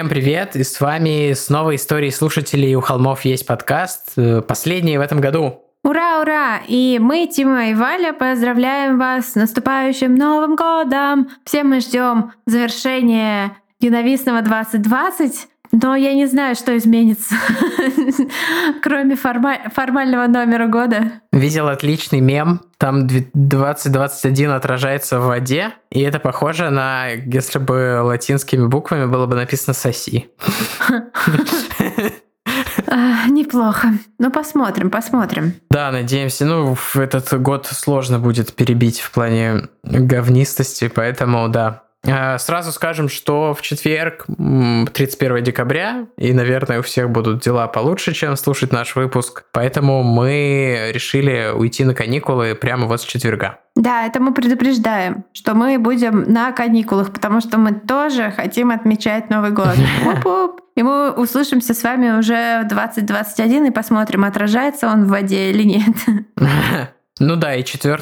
Всем привет, и с вами снова истории слушателей «У холмов есть подкаст», э, последний в этом году. Ура, ура! И мы, Тима и Валя, поздравляем вас с наступающим Новым годом! Все мы ждем завершения ненавистного 2020, но я не знаю, что изменится, кроме формального номера года. Видел отличный мем. Там 2021 отражается в воде, и это похоже на, если бы латинскими буквами было бы написано «соси». Неплохо. Ну, посмотрим, посмотрим. Да, надеемся. Ну, в этот год сложно будет перебить в плане говнистости, поэтому да, сразу скажем, что в четверг, 31 декабря, и, наверное, у всех будут дела получше, чем слушать наш выпуск, поэтому мы решили уйти на каникулы прямо вот с четверга. Да, это мы предупреждаем, что мы будем на каникулах, потому что мы тоже хотим отмечать Новый год. И мы услышимся с вами уже в 2021 и посмотрим, отражается он в воде или нет. Ну да, и 4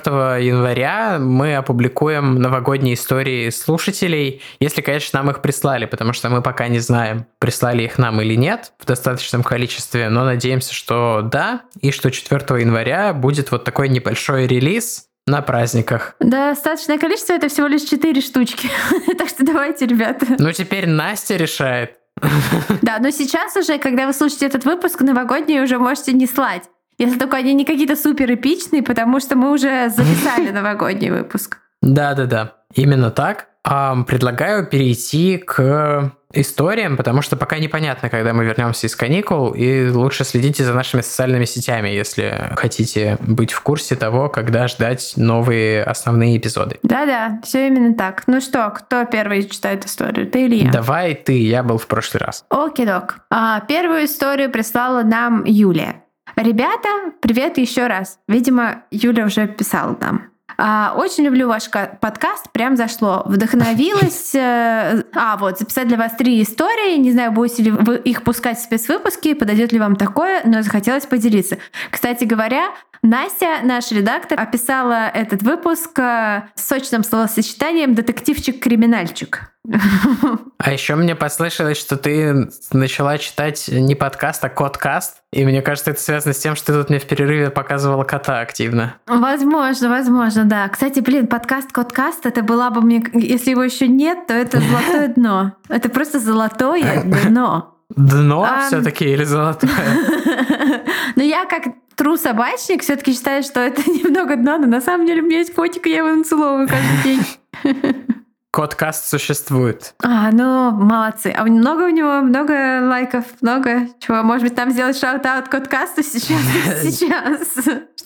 января мы опубликуем новогодние истории слушателей, если, конечно, нам их прислали, потому что мы пока не знаем, прислали их нам или нет в достаточном количестве, но надеемся, что да, и что 4 января будет вот такой небольшой релиз, на праздниках. Достаточное количество это всего лишь 4 штучки. так что давайте, ребята. Ну теперь Настя решает. да, но сейчас уже, когда вы слушаете этот выпуск, новогодние уже можете не слать. Если только они не какие-то супер эпичные, потому что мы уже записали новогодний выпуск. Да-да-да, именно так. Предлагаю перейти к историям, потому что пока непонятно, когда мы вернемся из каникул, и лучше следите за нашими социальными сетями, если хотите быть в курсе того, когда ждать новые основные эпизоды. Да-да, все именно так. Ну что, кто первый читает историю, ты или я? Давай ты, я был в прошлый раз. Окей, док. А, первую историю прислала нам Юлия. Ребята, привет еще раз. Видимо, Юля уже писала там. А, очень люблю ваш подкаст, прям зашло. Вдохновилась. Э, а, вот, записать для вас три истории. Не знаю, будете ли вы их пускать в спецвыпуски, подойдет ли вам такое, но захотелось поделиться. Кстати говоря, Настя, наш редактор, описала этот выпуск э, с сочным словосочетанием «детективчик-криминальчик». А еще мне послышалось, что ты начала читать не подкаст, а кодкаст. И мне кажется, это связано с тем, что ты тут мне в перерыве показывала кота активно. Возможно, возможно, да. Кстати, блин, подкаст Кодкаст, это была бы мне... Если его еще нет, то это золотое дно. Это просто золотое дно. Дно а... все-таки или золотое? Ну, я как тру собачник все-таки считаю, что это немного дно, но на самом деле у меня есть котик, и я его нацеловываю каждый день. Коткаст существует. А, ну, молодцы. А много у него, много лайков, много чего. Может быть, там сделать shout-out Коткасту сейчас? Сейчас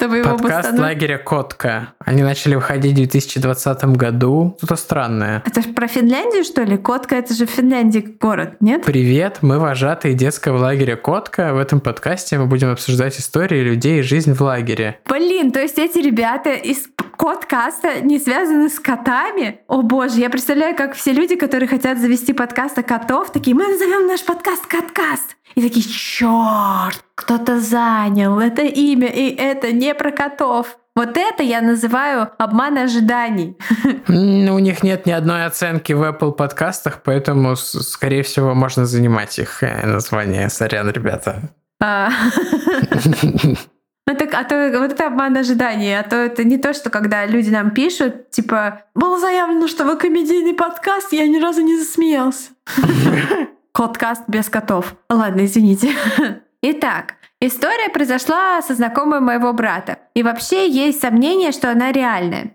чтобы его Подкаст лагеря Котка. Они начали выходить в 2020 году. Что-то странное. Это же про Финляндию, что ли? Котка — это же Финляндия город, нет? Привет, мы вожатые детского лагеря Котка. В этом подкасте мы будем обсуждать истории людей и жизнь в лагере. Блин, то есть эти ребята из подкаста не связаны с котами? О боже, я представляю, как все люди, которые хотят завести подкаст о котов, такие, мы назовем наш подкаст «Каткаст». И такие, черт, кто-то занял это имя, и это не про котов. Вот это я называю обман ожиданий. У них нет ни одной оценки в Apple подкастах, поэтому, скорее всего, можно занимать их э, название. Сорян, ребята. Ну так, а то вот это обман ожиданий, а то это не то, что когда люди нам пишут, типа, было заявлено, что вы комедийный подкаст, я ни разу не засмеялся. Коткаст без котов. Ладно, извините. Итак, история произошла со знакомой моего брата. И вообще есть сомнение, что она реальная.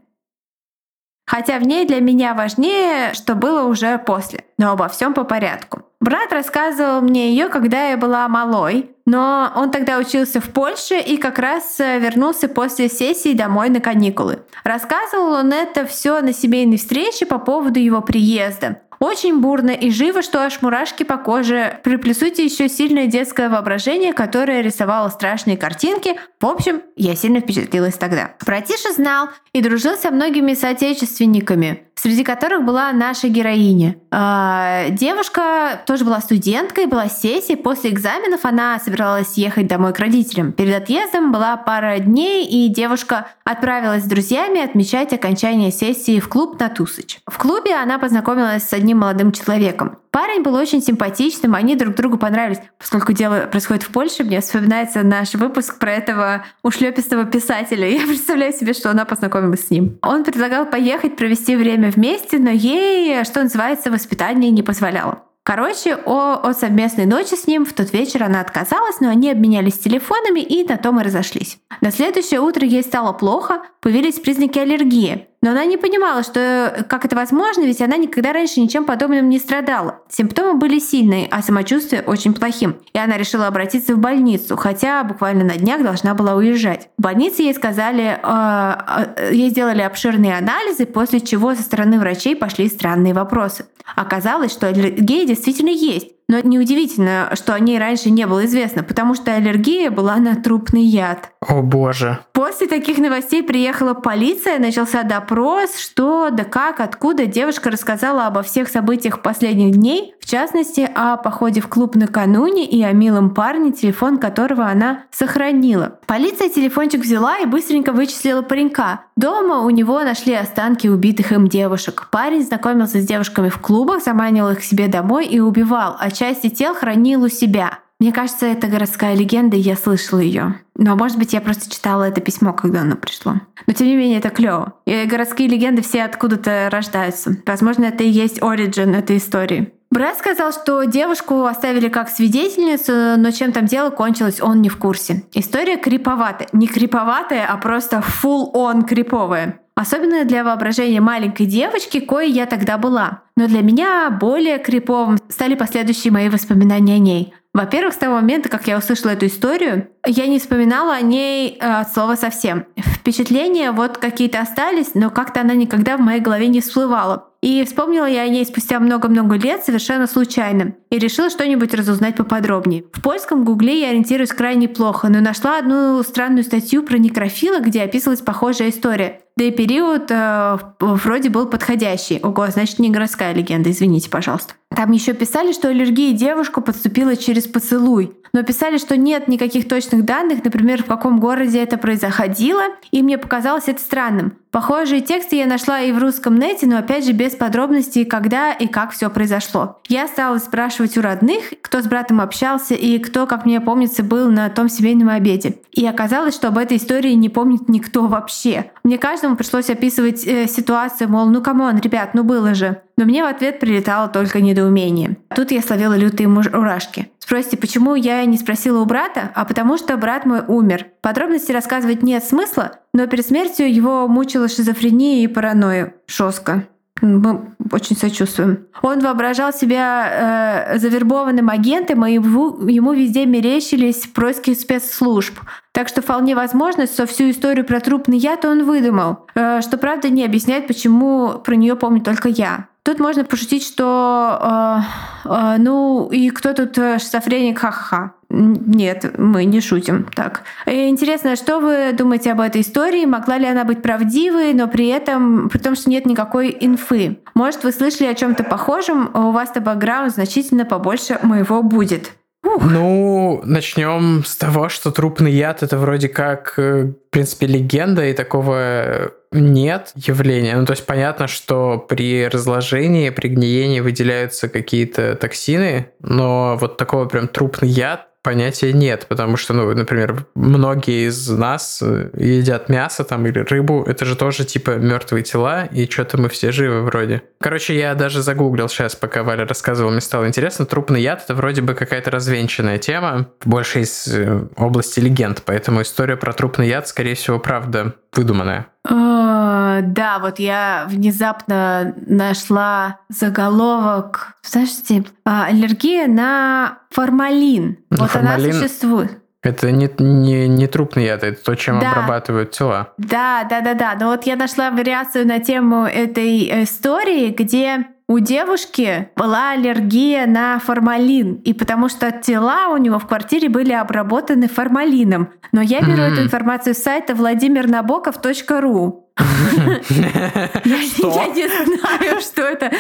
Хотя в ней для меня важнее, что было уже после. Но обо всем по порядку. Брат рассказывал мне ее, когда я была малой, но он тогда учился в Польше и как раз э, вернулся после сессии домой на каникулы. Рассказывал он это все на семейной встрече по поводу его приезда. Очень бурно и живо, что аж мурашки по коже. Приплюсуйте еще сильное детское воображение, которое рисовало страшные картинки. В общем, я сильно впечатлилась тогда. Братиша знал и дружил со многими соотечественниками среди которых была наша героиня. А, девушка тоже была студенткой, была сессия. После экзаменов она собиралась ехать домой к родителям. Перед отъездом была пара дней, и девушка отправилась с друзьями отмечать окончание сессии в клуб на Тусыч. В клубе она познакомилась с одним молодым человеком. Парень был очень симпатичным, они друг другу понравились. Поскольку дело происходит в Польше, мне вспоминается наш выпуск про этого ушлепистого писателя. Я представляю себе, что она познакомилась с ним. Он предлагал поехать провести время вместе, но ей, что называется, воспитание не позволяло. Короче, о, о совместной ночи с ним в тот вечер она отказалась, но они обменялись телефонами и на том и разошлись. На следующее утро ей стало плохо, появились признаки аллергии. Но она не понимала, что как это возможно, ведь она никогда раньше ничем подобным не страдала. Симптомы были сильные, а самочувствие очень плохим. И она решила обратиться в больницу, хотя буквально на днях должна была уезжать. В больнице ей сказали, э, э, ей сделали обширные анализы, после чего со стороны врачей пошли странные вопросы. Оказалось, что аллергия действительно есть. Но неудивительно, что о ней раньше не было известно, потому что аллергия была на трупный яд. О боже. После таких новостей приехала полиция, начался допрос, что, да как, откуда. Девушка рассказала обо всех событиях последних дней, в частности, о походе в клуб накануне и о милом парне, телефон которого она сохранила. Полиция телефончик взяла и быстренько вычислила паренька. Дома у него нашли останки убитых им девушек. Парень знакомился с девушками в клубах, заманивал их к себе домой и убивал, а части тел хранил у себя. Мне кажется, это городская легенда, и я слышала ее. Но, может быть, я просто читала это письмо, когда оно пришло. Но, тем не менее, это клево. И городские легенды все откуда-то рождаются. Возможно, это и есть оригин этой истории. Брат сказал, что девушку оставили как свидетельницу, но чем там дело кончилось, он не в курсе. История криповатая. Не криповатая, а просто full-on криповая. Особенно для воображения маленькой девочки, кое я тогда была. Но для меня более криповым стали последующие мои воспоминания о ней. Во-первых, с того момента, как я услышала эту историю, я не вспоминала о ней э, от слова совсем. Впечатления вот какие-то остались, но как-то она никогда в моей голове не всплывала. И вспомнила я о ней спустя много-много лет совершенно случайно. И решила что-нибудь разузнать поподробнее. В польском гугле я ориентируюсь крайне плохо, но нашла одну странную статью про некрофила, где описывалась похожая история. Да и период э, вроде был подходящий. Ого, значит, не городская легенда, извините, пожалуйста. Там еще писали, что аллергия девушку подступила через поцелуй. Но писали, что нет никаких точных данных, например, в каком городе это происходило, и мне показалось это странным. Похожие тексты я нашла и в русском нете, но опять же без подробностей, когда и как все произошло. Я стала спрашивать у родных, кто с братом общался и кто, как мне помнится, был на том семейном обеде. И оказалось, что об этой истории не помнит никто вообще. Мне каждому пришлось описывать э, ситуацию, мол, ну come on, ребят, ну было же. Но мне в ответ прилетало только недоумение. Тут я словила лютые мурашки. Спросите, почему я не спросила у брата? А потому что брат мой умер. Подробности рассказывать нет смысла, но перед смертью его мучила шизофрения и паранойя. Жестко. Мы очень сочувствуем. Он воображал себя э, завербованным агентом, и ему, ему везде мерещились происки спецслужб. Так что вполне возможно, что всю историю про трупный яд он выдумал. Э, что правда не объясняет, почему про нее помню только я. Тут можно пошутить, что э, э, ну и кто тут э, шизофреник, ха-ха-ха. Нет, мы не шутим так. И интересно, что вы думаете об этой истории? Могла ли она быть правдивой, но при этом, при том, что нет никакой инфы? Может, вы слышали о чем-то похожем, у вас-то бэкграунд значительно побольше моего будет. Ух. Ну, начнем с того, что трупный яд это вроде как, э, в принципе, легенда, и такого нет явления. Ну, то есть понятно, что при разложении, при гниении выделяются какие-то токсины, но вот такого прям трупный яд понятия нет, потому что, ну, например, многие из нас э, едят мясо там или рыбу, это же тоже типа мертвые тела, и что-то мы все живы вроде. Короче, я даже загуглил сейчас, пока Валя рассказывал, мне стало интересно, трупный яд это вроде бы какая-то развенчанная тема, больше из э, области легенд, поэтому история про трупный яд, скорее всего, правда выдуманная. А, да, вот я внезапно нашла заголовок, знаете, а, аллергия на формалин. На вот формалин... она существует. Это не, не, не трупный яд, это то, чем да. обрабатывают тела. Да, да, да, да. Но вот я нашла вариацию на тему этой истории, где у девушки была аллергия на формалин, и потому что тела у него в квартире были обработаны формалином. Но я беру mm-hmm. эту информацию с сайта vladimirnabokov.ru. Я не знаю, что это.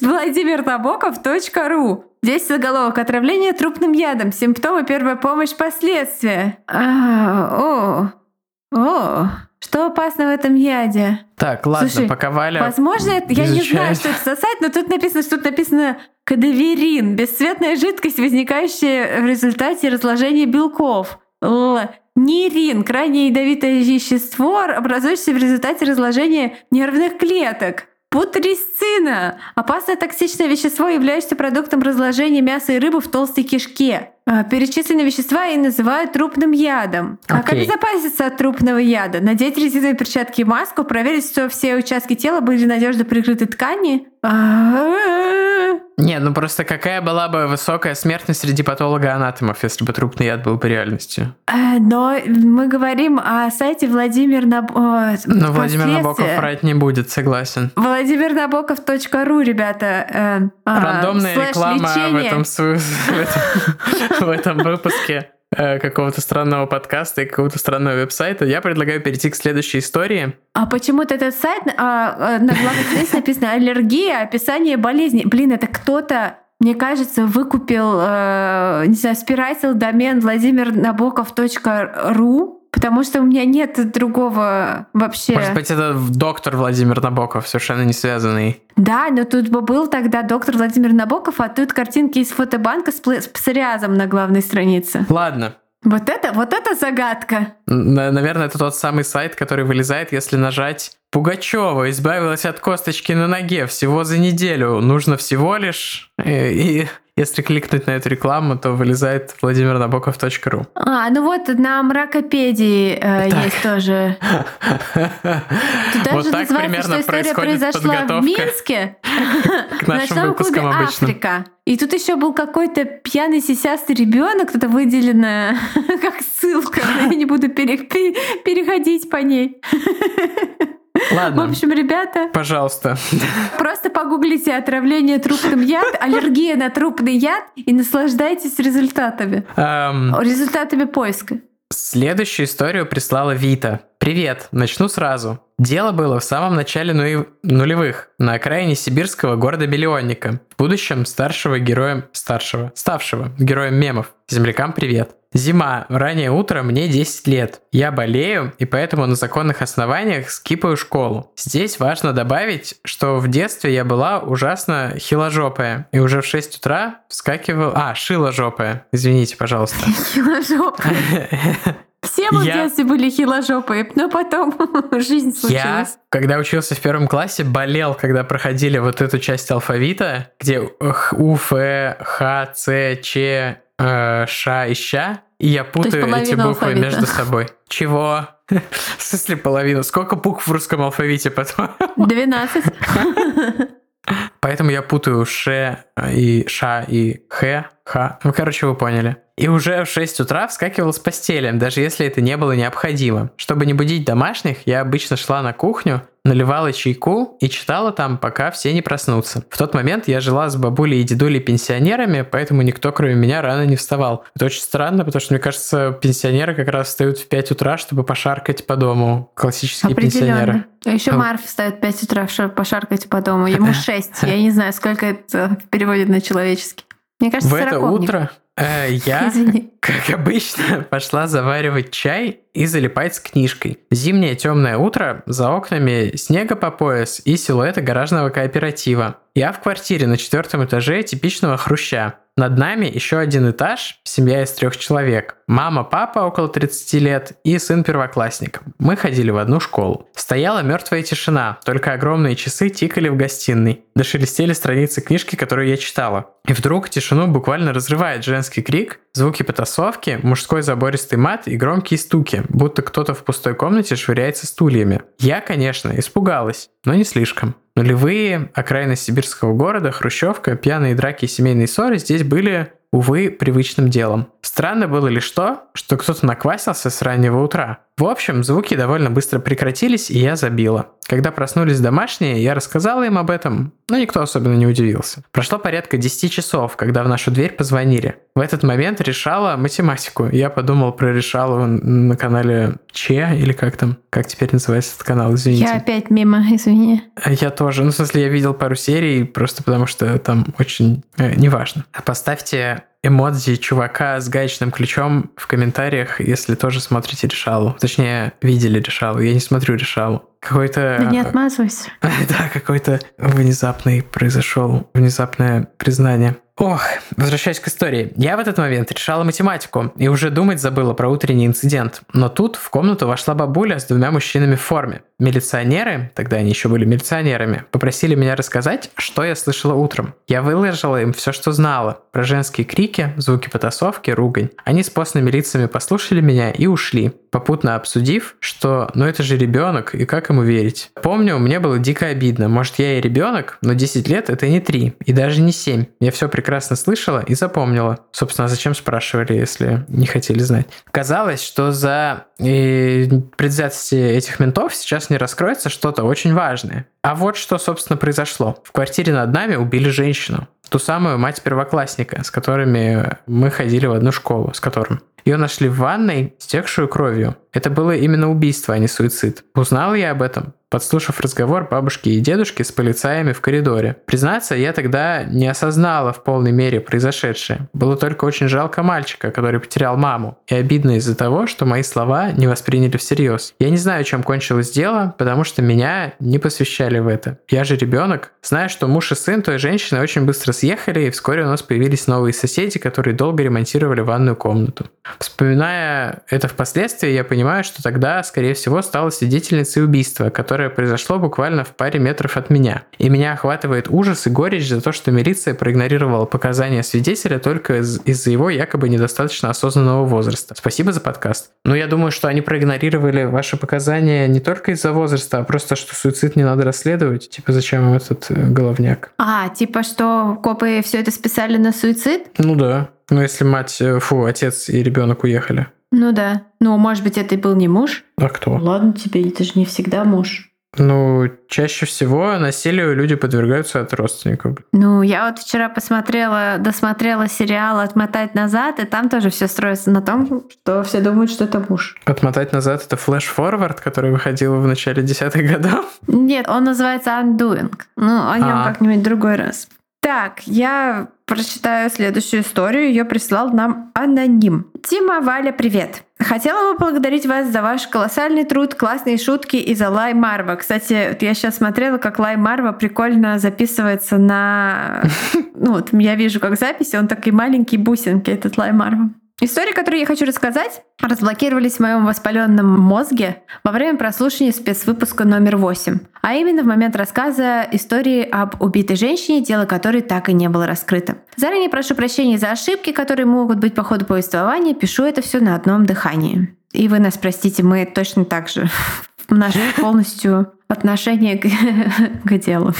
Владимирнабоков.ру. Здесь заголовок «Отравление трупным ядом. Симптомы, первая помощь, последствия». А, о, о, Что опасно в этом яде? Так, ладно, Слушай, пока Валя Возможно, это- я не знаю, что это сайт, но тут написано, что тут написано кадаверин, бесцветная жидкость, возникающая в результате разложения белков. Л. Нейрин, крайне ядовитое вещество, образующееся в результате разложения нервных клеток. Путрисцина – опасное токсичное вещество, являющееся продуктом разложения мяса и рыбы в толстой кишке. А, Перечисленные вещества и называют трупным ядом. Как Окей. обезопаситься от трупного яда? Надеть резиновые перчатки и маску, проверить, что все участки тела были надежно прикрыты ткани. А, Не, ну просто какая была бы высокая смертность среди патолога-анатомов, если бы трупный яд был бы реальностью? э, Но мы говорим о сайте Владимир Наб... э, Но Владимир. Набоков врать не будет, согласен. Владимирнабоков.ру, ребята. э, а, Рандомная реклама в этом, в этом- выпуске э, какого-то странного подкаста и какого-то странного веб-сайта. Я предлагаю перейти к следующей истории. А почему-то этот сайт, а, а, на главной странице написано аллергия, описание болезни. Блин, это кто-то, мне кажется, выкупил, э, не знаю, спирайтил домен владимирнабоков.ру, потому что у меня нет другого вообще. Может быть, это доктор Владимир Набоков, совершенно не связанный. Да, но тут бы был тогда доктор Владимир Набоков, а тут картинки из фотобанка с, с псориазом на главной странице. Ладно. Вот это, вот это загадка. Наверное, это тот самый сайт, который вылезает, если нажать Пугачева избавилась от косточки на ноге всего за неделю. Нужно всего лишь... э, И если кликнуть на эту рекламу, то вылезает владимирнабоков.ру. А, ну вот на мракопедии э, Так. есть тоже. Тут даже Вот так называется, что история произошла в Минске, к в нашим выпускам обычным. Африка. И тут еще был какой-то пьяный сисястый ребенок, это выделено как ссылка, я не буду пере- пе- переходить по ней. В Ладно, общем, ребята, пожалуйста. просто погуглите отравление трупным яд, аллергия на трупный яд и наслаждайтесь результатами. Эм, Результатами поиска. Следующую историю прислала Вита. Привет, начну сразу. Дело было в самом начале нули- нулевых, на окраине сибирского города-миллионника, в будущем старшего героем, старшего, ставшего героем мемов. Землякам привет. Зима, раннее утро, мне 10 лет. Я болею, и поэтому на законных основаниях скипаю школу. Здесь важно добавить, что в детстве я была ужасно хиложопая, и уже в 6 утра вскакивал... А, шиложопая, извините, пожалуйста. Хиложопая. Все мы в Я- детстве были хиложопые, но потом жизнь Я, случилась. когда учился в первом классе, болел, когда проходили вот эту часть алфавита, где У, Ф, Х, Ц, Ч, э, Ш и Ща, и я путаю эти буквы алфавита. между собой. Чего? В смысле половину? Сколько букв в русском алфавите потом? 12. Поэтому я путаю Ш и Ша и Х, Х. Ну, короче, вы поняли. И уже в 6 утра вскакивал с постели, даже если это не было необходимо. Чтобы не будить домашних, я обычно шла на кухню, наливала чайку и читала там, пока все не проснутся. В тот момент я жила с бабулей и дедулей пенсионерами, поэтому никто, кроме меня, рано не вставал. Это очень странно, потому что, мне кажется, пенсионеры как раз встают в 5 утра, чтобы пошаркать по дому. Классические пенсионеры. А еще. Марф встает в 5 утра чтобы пошаркать по дому. Ему 6. Я не знаю, сколько это переводит на человеческий. Мне кажется, В это утро я Извини. Как обычно, пошла заваривать чай и залипать с книжкой. Зимнее темное утро, за окнами снега по пояс и силуэты гаражного кооператива. Я в квартире на четвертом этаже типичного хруща. Над нами еще один этаж, семья из трех человек. Мама, папа около 30 лет и сын первоклассник. Мы ходили в одну школу. Стояла мертвая тишина, только огромные часы тикали в гостиной. Дошелестели страницы книжки, которую я читала. И вдруг тишину буквально разрывает женский крик, звуки потасовки, мужской забористый мат и громкие стуки, будто кто-то в пустой комнате швыряется стульями. Я, конечно, испугалась, но не слишком. Нулевые, окраины сибирского города, хрущевка, пьяные драки и семейные ссоры здесь были, увы, привычным делом. Странно было лишь то, что кто-то наквасился с раннего утра. В общем, звуки довольно быстро прекратились, и я забила. Когда проснулись домашние, я рассказала им об этом, но никто особенно не удивился. Прошло порядка 10 часов, когда в нашу дверь позвонили. В этот момент решала математику. Я подумал про решалу на канале Че, или как там, как теперь называется этот канал, извините. Я опять мимо, извини. Я тоже. Ну, в смысле, я видел пару серий, просто потому что там очень э, неважно. Поставьте эмодзи чувака с гаечным ключом в комментариях, если тоже смотрите Решалу. Точнее, видели Решалу. Я не смотрю Решалу. Какой-то... Да не отмазывайся. Да, какой-то внезапный произошел, внезапное признание. Ох, возвращаясь к истории. Я в этот момент решала математику и уже думать забыла про утренний инцидент. Но тут в комнату вошла бабуля с двумя мужчинами в форме. Милиционеры, тогда они еще были милиционерами, попросили меня рассказать, что я слышала утром. Я выложила им все, что знала. Про женские крики, звуки потасовки, ругань. Они с постными лицами послушали меня и ушли, попутно обсудив, что ну это же ребенок, и как ему верить. Помню, мне было дико обидно. Может, я и ребенок, но 10 лет это не 3, и даже не 7. Я все прекрасно слышала и запомнила. Собственно, зачем спрашивали, если не хотели знать? Казалось, что за э, предвзятости этих ментов сейчас не раскроется что-то очень важное. А вот что, собственно, произошло. В квартире над нами убили женщину. Ту самую мать первоклассника, с которыми мы ходили в одну школу, с которым. Ее нашли в ванной, стекшую кровью. Это было именно убийство, а не суицид. Узнал я об этом подслушав разговор бабушки и дедушки с полицаями в коридоре. Признаться, я тогда не осознала в полной мере произошедшее. Было только очень жалко мальчика, который потерял маму. И обидно из-за того, что мои слова не восприняли всерьез. Я не знаю, чем кончилось дело, потому что меня не посвящали в это. Я же ребенок. Знаю, что муж и сын той женщины очень быстро съехали, и вскоре у нас появились новые соседи, которые долго ремонтировали ванную комнату. Вспоминая это впоследствии, я понимаю, что тогда, скорее всего, стала свидетельницей убийства, которое которое произошло буквально в паре метров от меня. И меня охватывает ужас и горечь за то, что милиция проигнорировала показания свидетеля только из- за его якобы недостаточно осознанного возраста. Спасибо за подкаст. Но я думаю, что они проигнорировали ваши показания не только из-за возраста, а просто, что суицид не надо расследовать. Типа, зачем им этот э, головняк? А, типа, что копы все это списали на суицид? Ну да. Ну, если мать, э, фу, отец и ребенок уехали. Ну да. Ну, может быть, это и был не муж? А кто? Ладно тебе, это же не всегда муж. Ну, чаще всего насилию люди подвергаются от родственников. Ну, я вот вчера посмотрела, досмотрела сериал «Отмотать назад», и там тоже все строится на том, что все думают, что это муж. «Отмотать назад» — это FlashForward, который выходил в начале десятых годов? Нет, он называется «Undoing». Ну, о нем а. как-нибудь другой раз. Так, я прочитаю следующую историю. Ее прислал нам аноним. Тима, Валя, привет. Хотела бы поблагодарить вас за ваш колоссальный труд, классные шутки и за Лай Марва. Кстати, я сейчас смотрела, как Лай Марва прикольно записывается на... Ну вот, я вижу как запись, он такие маленькие бусинки, этот Лай Марва. Истории, которые я хочу рассказать, разблокировались в моем воспаленном мозге во время прослушивания спецвыпуска номер 8, а именно в момент рассказа истории об убитой женщине, дело которой так и не было раскрыто. Заранее прошу прощения за ошибки, которые могут быть по ходу повествования, пишу это все на одном дыхании. И вы нас простите, мы точно так же наше полностью отношение к, к делу.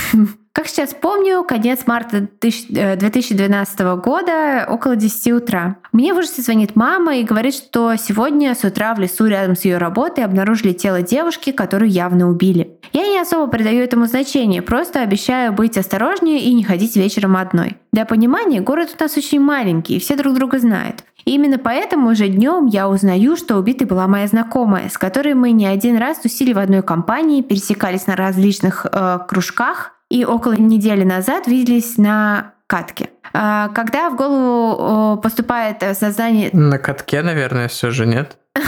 Как сейчас помню, конец марта 2012 э, года, около 10 утра. Мне в ужасе звонит мама и говорит, что сегодня с утра в лесу рядом с ее работой обнаружили тело девушки, которую явно убили. Я не особо придаю этому значение, просто обещаю быть осторожнее и не ходить вечером одной. Для понимания, город у нас очень маленький, и все друг друга знают. И именно поэтому уже днем я узнаю, что убитой была моя знакомая, с которой мы не один раз тусили в одной компании, пересекались на различных э, кружках, и около недели назад виделись на катке. А, когда в голову поступает создание... На катке, наверное, все же нет.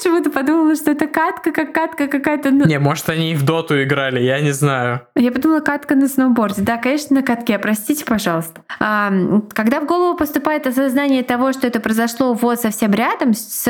почему-то подумала, что это катка, как катка какая-то. Ну... Не, может, они и в доту играли, я не знаю. Я подумала, катка на сноуборде. Да, конечно, на катке, простите, пожалуйста. А, когда в голову поступает осознание того, что это произошло вот совсем рядом с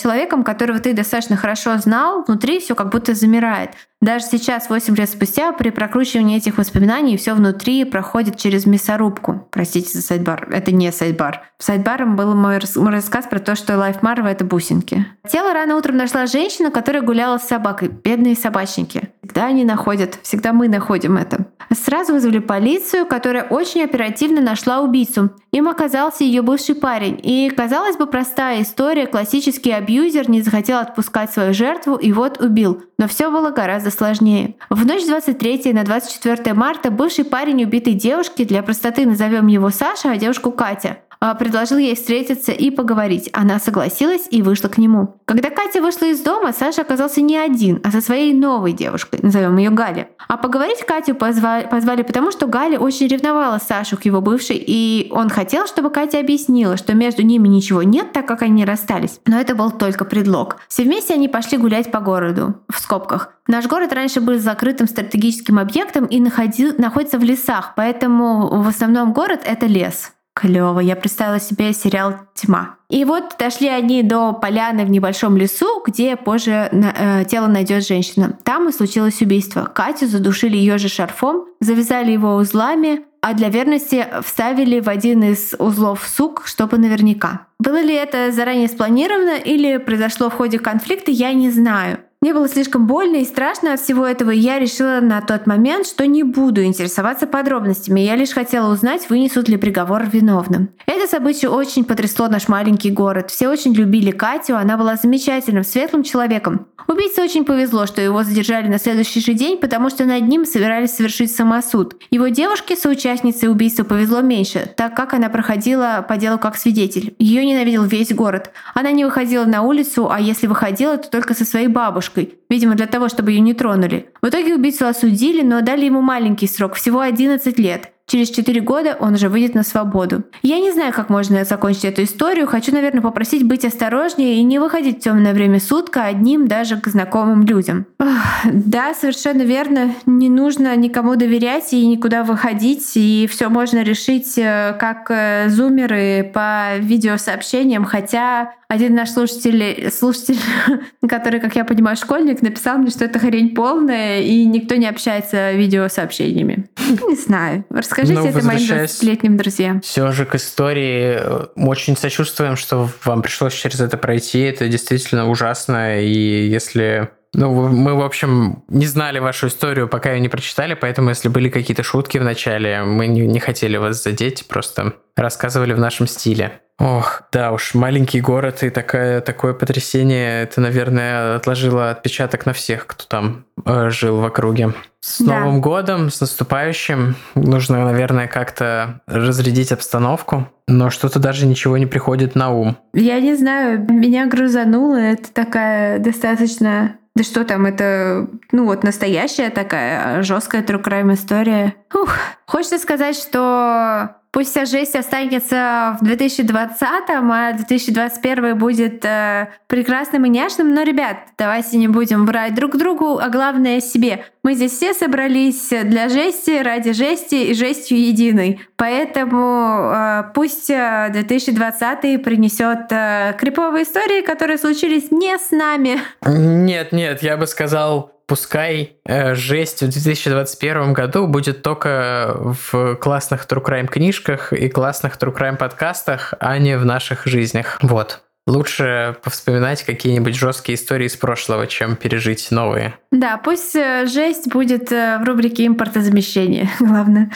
человеком, которого ты достаточно хорошо знал, внутри все как будто замирает. Даже сейчас, 8 лет спустя, при прокручивании этих воспоминаний все внутри проходит через мясорубку. Простите за sidebar. Это не sidebar. Sidebar ом был мой, рассказ про то, что Лайф Марва — это бусинки. Тело рано утром нашла женщина, которая гуляла с собакой. Бедные собачники. Всегда они находят, всегда мы находим это. Сразу вызвали полицию, которая очень оперативно нашла убийцу. Им оказался ее бывший парень. И, казалось бы, простая история. Классический абьюзер не захотел отпускать свою жертву и вот убил. Но все было гораздо сложнее. В ночь 23 на 24 марта бывший парень убитой девушки, для простоты назовем его Саша, а девушку Катя, предложил ей встретиться и поговорить. Она согласилась и вышла к нему. Когда Катя вышла из дома, Саша оказался не один, а со своей новой девушкой, назовем ее Галя. А поговорить Катю позвали, позвали потому, что Галя очень ревновала Сашу к его бывшей, и он хотел, чтобы Катя объяснила, что между ними ничего нет, так как они расстались. Но это был только предлог. Все вместе они пошли гулять по городу, в скобках. Наш город раньше был закрытым стратегическим объектом и находил, находится в лесах, поэтому в основном город — это лес. Клево, я представила себе сериал «Тьма». И вот дошли они до поляны в небольшом лесу, где позже э, тело найдет женщина. Там и случилось убийство. Катю задушили ее же шарфом, завязали его узлами, а для верности вставили в один из узлов сук, чтобы наверняка. Было ли это заранее спланировано или произошло в ходе конфликта, я не знаю. Мне было слишком больно и страшно от всего этого, и я решила на тот момент, что не буду интересоваться подробностями. Я лишь хотела узнать, вынесут ли приговор виновным. Это событие очень потрясло наш маленький город. Все очень любили Катю, она была замечательным, светлым человеком. Убийце очень повезло, что его задержали на следующий же день, потому что над ним собирались совершить самосуд. Его девушке, соучастнице убийства, повезло меньше, так как она проходила по делу как свидетель. Ее ненавидел весь город. Она не выходила на улицу, а если выходила, то только со своей бабушкой девушкой, видимо, для того, чтобы ее не тронули. В итоге убийцу осудили, но дали ему маленький срок, всего 11 лет. Через 4 года он уже выйдет на свободу. Я не знаю, как можно закончить эту историю. Хочу, наверное, попросить быть осторожнее и не выходить в темное время сутка одним даже к знакомым людям. Ох, да, совершенно верно. Не нужно никому доверять и никуда выходить. И все можно решить э, как э, зумеры по видеосообщениям. Хотя один наш слушатель, слушатель, который, как я понимаю, школьник, написал мне, что это хрень полная, и никто не общается видеосообщениями. Не знаю. Расскажите ну, это моим 20-летним друзьям. Все же к истории мы очень сочувствуем, что вам пришлось через это пройти. Это действительно ужасно. И если ну, мы, в общем, не знали вашу историю, пока ее не прочитали, поэтому если были какие-то шутки в начале, мы не, не хотели вас задеть, просто рассказывали в нашем стиле. Ох, да уж, маленький город и такое, такое потрясение, это, наверное, отложило отпечаток на всех, кто там э, жил в округе. С да. Новым годом, с наступающим. Нужно, наверное, как-то разрядить обстановку, но что-то даже ничего не приходит на ум. Я не знаю, меня грузануло, это такая достаточно да что там, это, ну вот, настоящая такая жесткая true crime история. Ух, хочется сказать, что Пусть вся жесть останется в 2020, а 2021 будет э, прекрасным и няшным. Но, ребят, давайте не будем врать друг другу, а главное себе. Мы здесь все собрались для жести, ради жести и жестью единой. Поэтому э, пусть 2020 э, принесет э, криповые истории, которые случились не с нами. Нет, нет, я бы сказал, пускай э, жесть в 2021 году будет только в классных True Crime книжках и классных True Crime подкастах, а не в наших жизнях. Вот. Лучше повспоминать какие-нибудь жесткие истории из прошлого, чем пережить новые. Да, пусть э, жесть будет э, в рубрике импортозамещения, главное,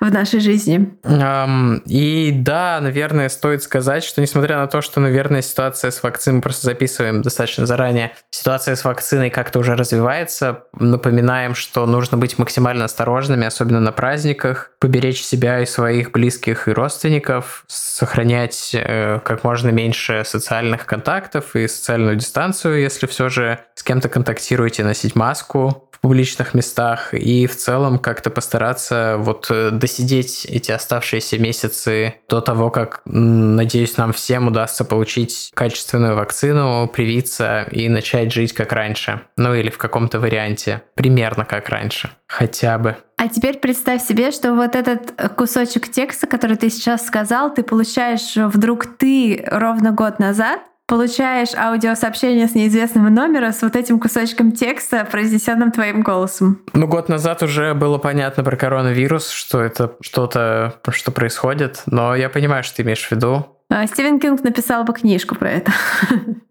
в нашей жизни. Um, и да, наверное, стоит сказать, что несмотря на то, что, наверное, ситуация с вакциной, мы просто записываем достаточно заранее, ситуация с вакциной как-то уже развивается, напоминаем, что нужно быть максимально осторожными, особенно на праздниках, поберечь себя и своих близких и родственников, сохранять э, как можно меньше социальных социальных контактов и социальную дистанцию, если все же с кем-то контактируете, носить маску публичных местах и в целом как-то постараться вот э, досидеть эти оставшиеся месяцы до того, как, надеюсь, нам всем удастся получить качественную вакцину, привиться и начать жить как раньше. Ну или в каком-то варианте, примерно как раньше, хотя бы. А теперь представь себе, что вот этот кусочек текста, который ты сейчас сказал, ты получаешь вдруг ты ровно год назад, получаешь аудиосообщение с неизвестного номера с вот этим кусочком текста, произнесенным твоим голосом. Ну, год назад уже было понятно про коронавирус, что это что-то, что происходит, но я понимаю, что ты имеешь в виду. А, Стивен Кинг написал бы книжку про это.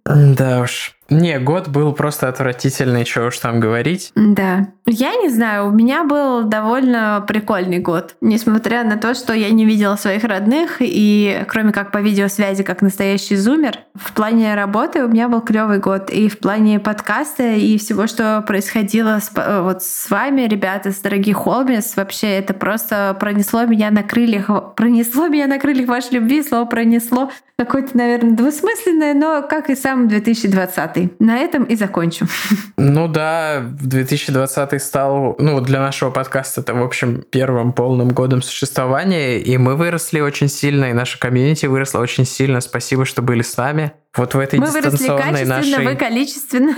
Да уж. Не, год был просто отвратительный, что уж там говорить. Да. Я не знаю, у меня был довольно прикольный год. Несмотря на то, что я не видела своих родных, и кроме как по видеосвязи, как настоящий зумер, в плане работы у меня был клевый год. И в плане подкаста, и всего, что происходило с, э, вот с вами, ребята, с дорогих Холмис, вообще это просто пронесло меня на крыльях, пронесло меня на крыльях вашей любви, слово пронесло какое-то, наверное, двусмысленное, но как и сам 2020. На этом и закончу. Ну да, 2020 стал, ну, для нашего подкаста это, в общем, первым полным годом существования, и мы выросли очень сильно, и наша комьюнити выросла очень сильно. Спасибо, что были с нами. Вот в этой мы дистанционной выросли нашей... вы количественно.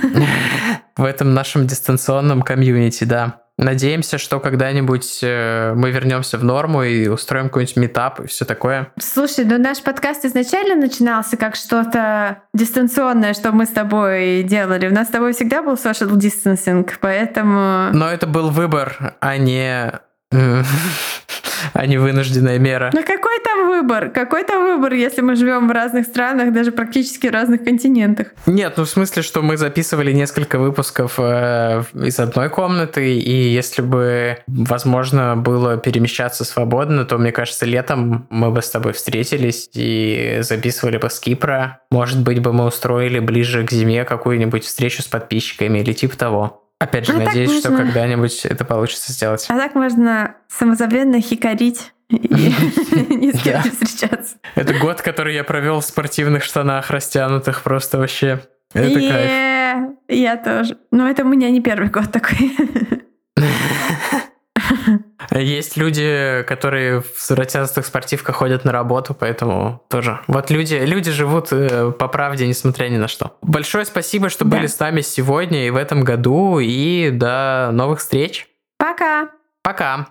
В этом нашем дистанционном комьюнити, да. Надеемся, что когда-нибудь э, мы вернемся в норму и устроим какой-нибудь метап и все такое. Слушай, ну наш подкаст изначально начинался как что-то дистанционное, что мы с тобой делали. У нас с тобой всегда был social distancing, поэтому... Но это был выбор, а не а не вынужденная мера. Ну какой там выбор? Какой там выбор, если мы живем в разных странах, даже практически разных континентах? Нет, ну в смысле, что мы записывали несколько выпусков э, из одной комнаты, и если бы возможно было перемещаться свободно, то, мне кажется, летом мы бы с тобой встретились и записывали бы с Кипра. Может быть, бы мы устроили ближе к зиме какую-нибудь встречу с подписчиками или типа того. Опять же, а надеюсь, можно... что когда-нибудь это получится сделать. А так можно самозабвенно хикарить и ни с кем не встречаться. Это год, который я провел в спортивных штанах растянутых, просто вообще. Это кайф. Я тоже. Но это у меня не первый год такой. Есть люди, которые в ротязастых спортивках ходят на работу, поэтому тоже. Вот люди, люди живут э, по правде, несмотря ни на что. Большое спасибо, что да. были с нами сегодня и в этом году, и до новых встреч. Пока. Пока.